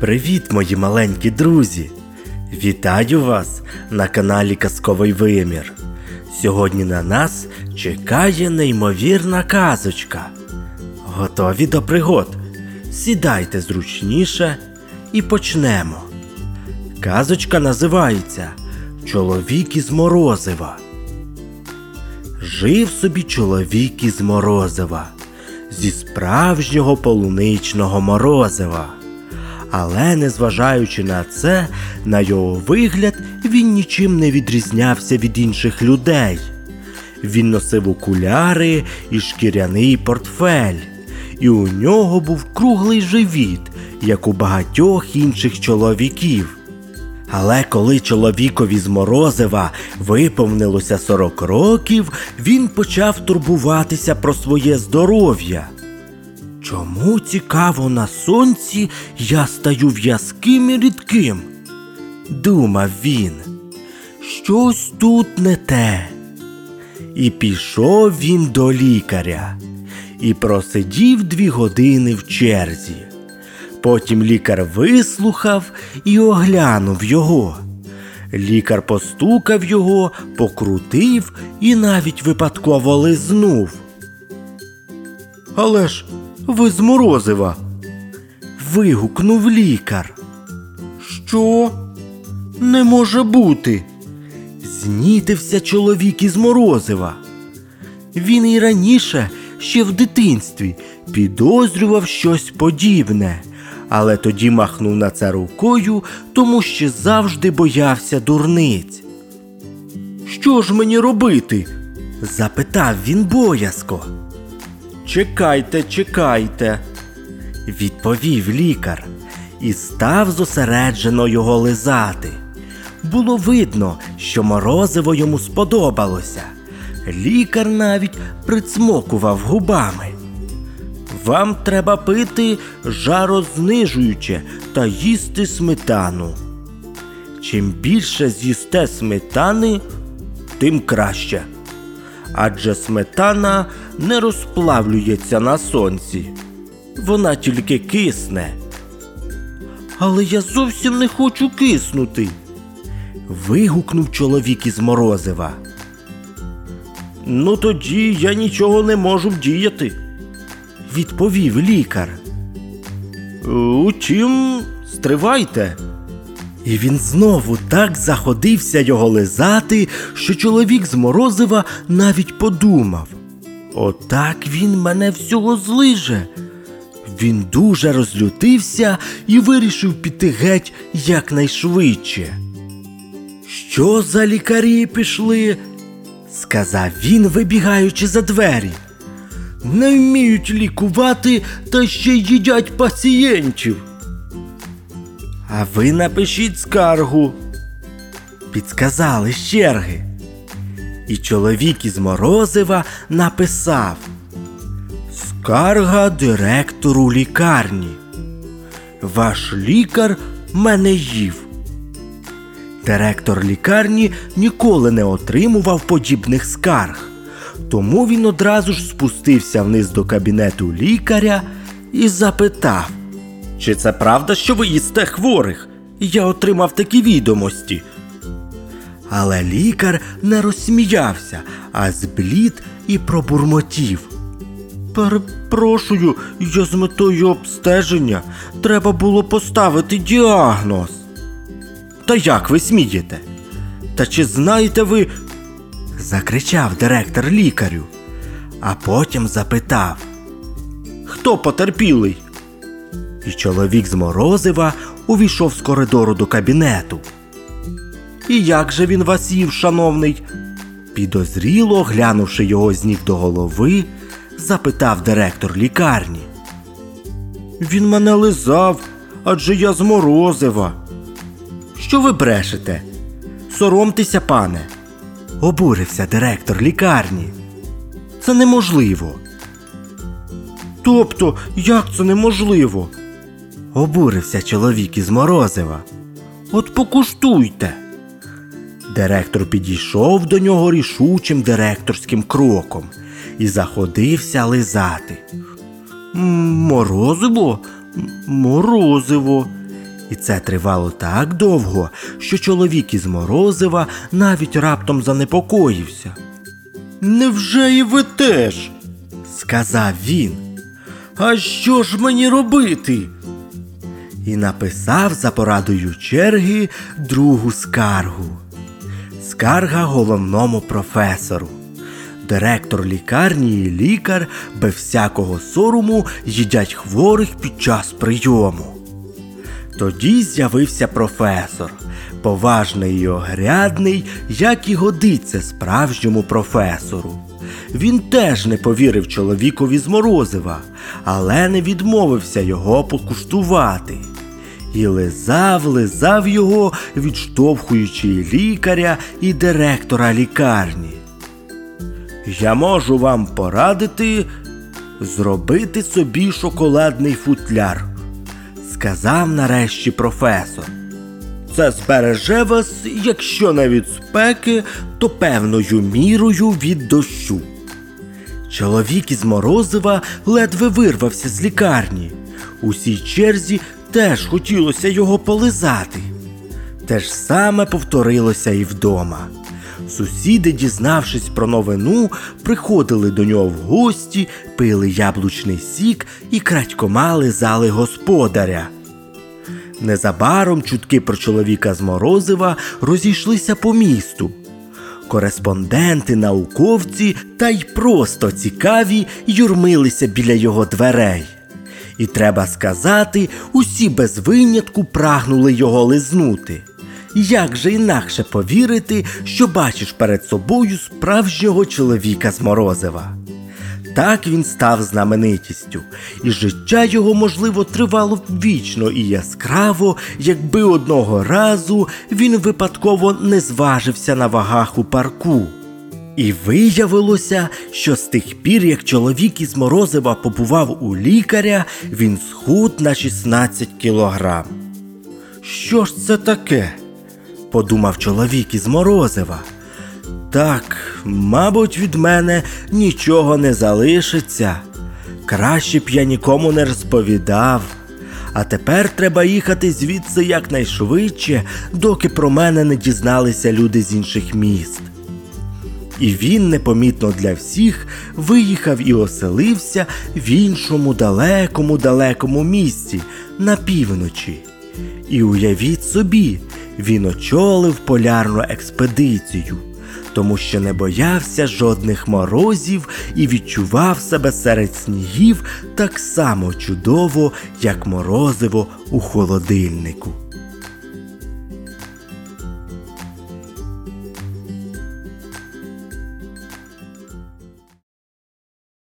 Привіт, мої маленькі друзі! Вітаю вас на каналі Казковий Вимір. Сьогодні на нас чекає неймовірна казочка. Готові до пригод? Сідайте зручніше і почнемо. Казочка називається Чоловік із Морозива. Жив собі чоловік із Морозива, зі справжнього полуничного морозива. Але, незважаючи на це, на його вигляд він нічим не відрізнявся від інших людей. Він носив окуляри і шкіряний портфель, і у нього був круглий живіт, як у багатьох інших чоловіків. Але коли чоловікові з Морозива виповнилося 40 років, він почав турбуватися про своє здоров'я. Чому цікаво на сонці я стаю в'язким і рідким? Думав він. Щось тут не те. І пішов він до лікаря і просидів дві години в черзі. Потім лікар вислухав і оглянув його. Лікар постукав його, покрутив і навіть випадково лизнув. Але ж ви з Морозива. вигукнув лікар. Що? Не може бути. Знітився чоловік із Морозива. Він і раніше, ще в дитинстві, підозрював щось подібне, але тоді махнув на це рукою, тому що завжди боявся дурниць. Що ж мені робити? запитав він боязко. Чекайте, чекайте, відповів лікар і став зосереджено його лизати. Було видно, що морозиво йому сподобалося. Лікар навіть прицмокував губами. Вам треба пити жарознижуюче та їсти сметану. Чим більше з'їсте сметани, тим краще. Адже сметана не розплавлюється на сонці. Вона тільки кисне. Але я зовсім не хочу киснути. вигукнув чоловік із Морозива. Ну тоді я нічого не можу вдіяти, відповів лікар. Утім, стривайте. І він знову так заходився його лизати, що чоловік з Морозива навіть подумав Отак він мене всього злиже. Він дуже розлютився і вирішив піти геть якнайшвидше. Що за лікарі пішли? сказав він, вибігаючи за двері. Не вміють лікувати та ще їдять пацієнтів. А ви напишіть скаргу. Підсказали черги. І чоловік із Морозива написав Скарга директору лікарні. Ваш лікар мене їв. Директор лікарні ніколи не отримував подібних скарг, тому він одразу ж спустився вниз до кабінету лікаря і запитав. Чи це правда, що ви їсте хворих? Я отримав такі відомості. Але лікар не розсміявся, а зблід і пробурмотів. Перепрошую, я з метою обстеження треба було поставити діагноз. Та як ви смієте? Та чи знаєте ви? закричав директор лікарю, а потім запитав Хто потерпілий? І чоловік з Морозива увійшов з коридору до кабінету. І як же він вас їв, шановний? Підозріло, глянувши його з ніг до голови, запитав директор лікарні. Він мене лизав, адже я з Морозива. Що ви брешете? Соромтеся, пане, обурився директор лікарні. Це неможливо. Тобто, як це неможливо? Обурився чоловік із Морозива. От покуштуйте. Директор підійшов до нього рішучим директорським кроком і заходився лизати. Морозиво, морозиво. І це тривало так довго, що чоловік із Морозива навіть раптом занепокоївся. Невже і ви теж? сказав він. А що ж мені робити? І написав за порадою черги другу скаргу. Скарга головному професору. Директор лікарні і лікар без всякого сорому їдять хворих під час прийому. Тоді з'явився професор, поважний і огрядний, як і годиться справжньому професору. Він теж не повірив чоловікові з Морозива, але не відмовився його покуштувати. І лизав, лизав його, відштовхуючи лікаря і директора лікарні. Я можу вам порадити зробити собі шоколадний футляр, сказав нарешті професор. Це збереже вас, якщо не від спеки, то певною мірою від дощу. Чоловік із Морозива ледве вирвався з лікарні. Усій черзі теж хотілося його полизати. Те ж саме повторилося і вдома. Сусіди, дізнавшись про новину, приходили до нього в гості, пили яблучний сік і крадькома лизали господаря. Незабаром чутки про чоловіка з Морозива розійшлися по місту. Кореспонденти, науковці та й просто цікаві юрмилися біля його дверей. І треба сказати, усі без винятку прагнули його лизнути. Як же інакше повірити, що бачиш перед собою справжнього чоловіка з Морозива? Так він став знаменитістю, і життя його, можливо, тривало б вічно і яскраво, якби одного разу він випадково не зважився на вагах у парку. І виявилося, що з тих пір, як чоловік із Морозива побував у лікаря, він схуд на 16 кілограм. Що ж це таке? подумав чоловік із Морозива. Так, мабуть, від мене нічого не залишиться. Краще б я нікому не розповідав. А тепер треба їхати звідси якнайшвидше, доки про мене не дізналися люди з інших міст. І він непомітно для всіх виїхав і оселився в іншому далекому далекому місці на півночі. І уявіть собі, він очолив полярну експедицію, тому що не боявся жодних морозів і відчував себе серед снігів так само чудово, як морозиво у холодильнику.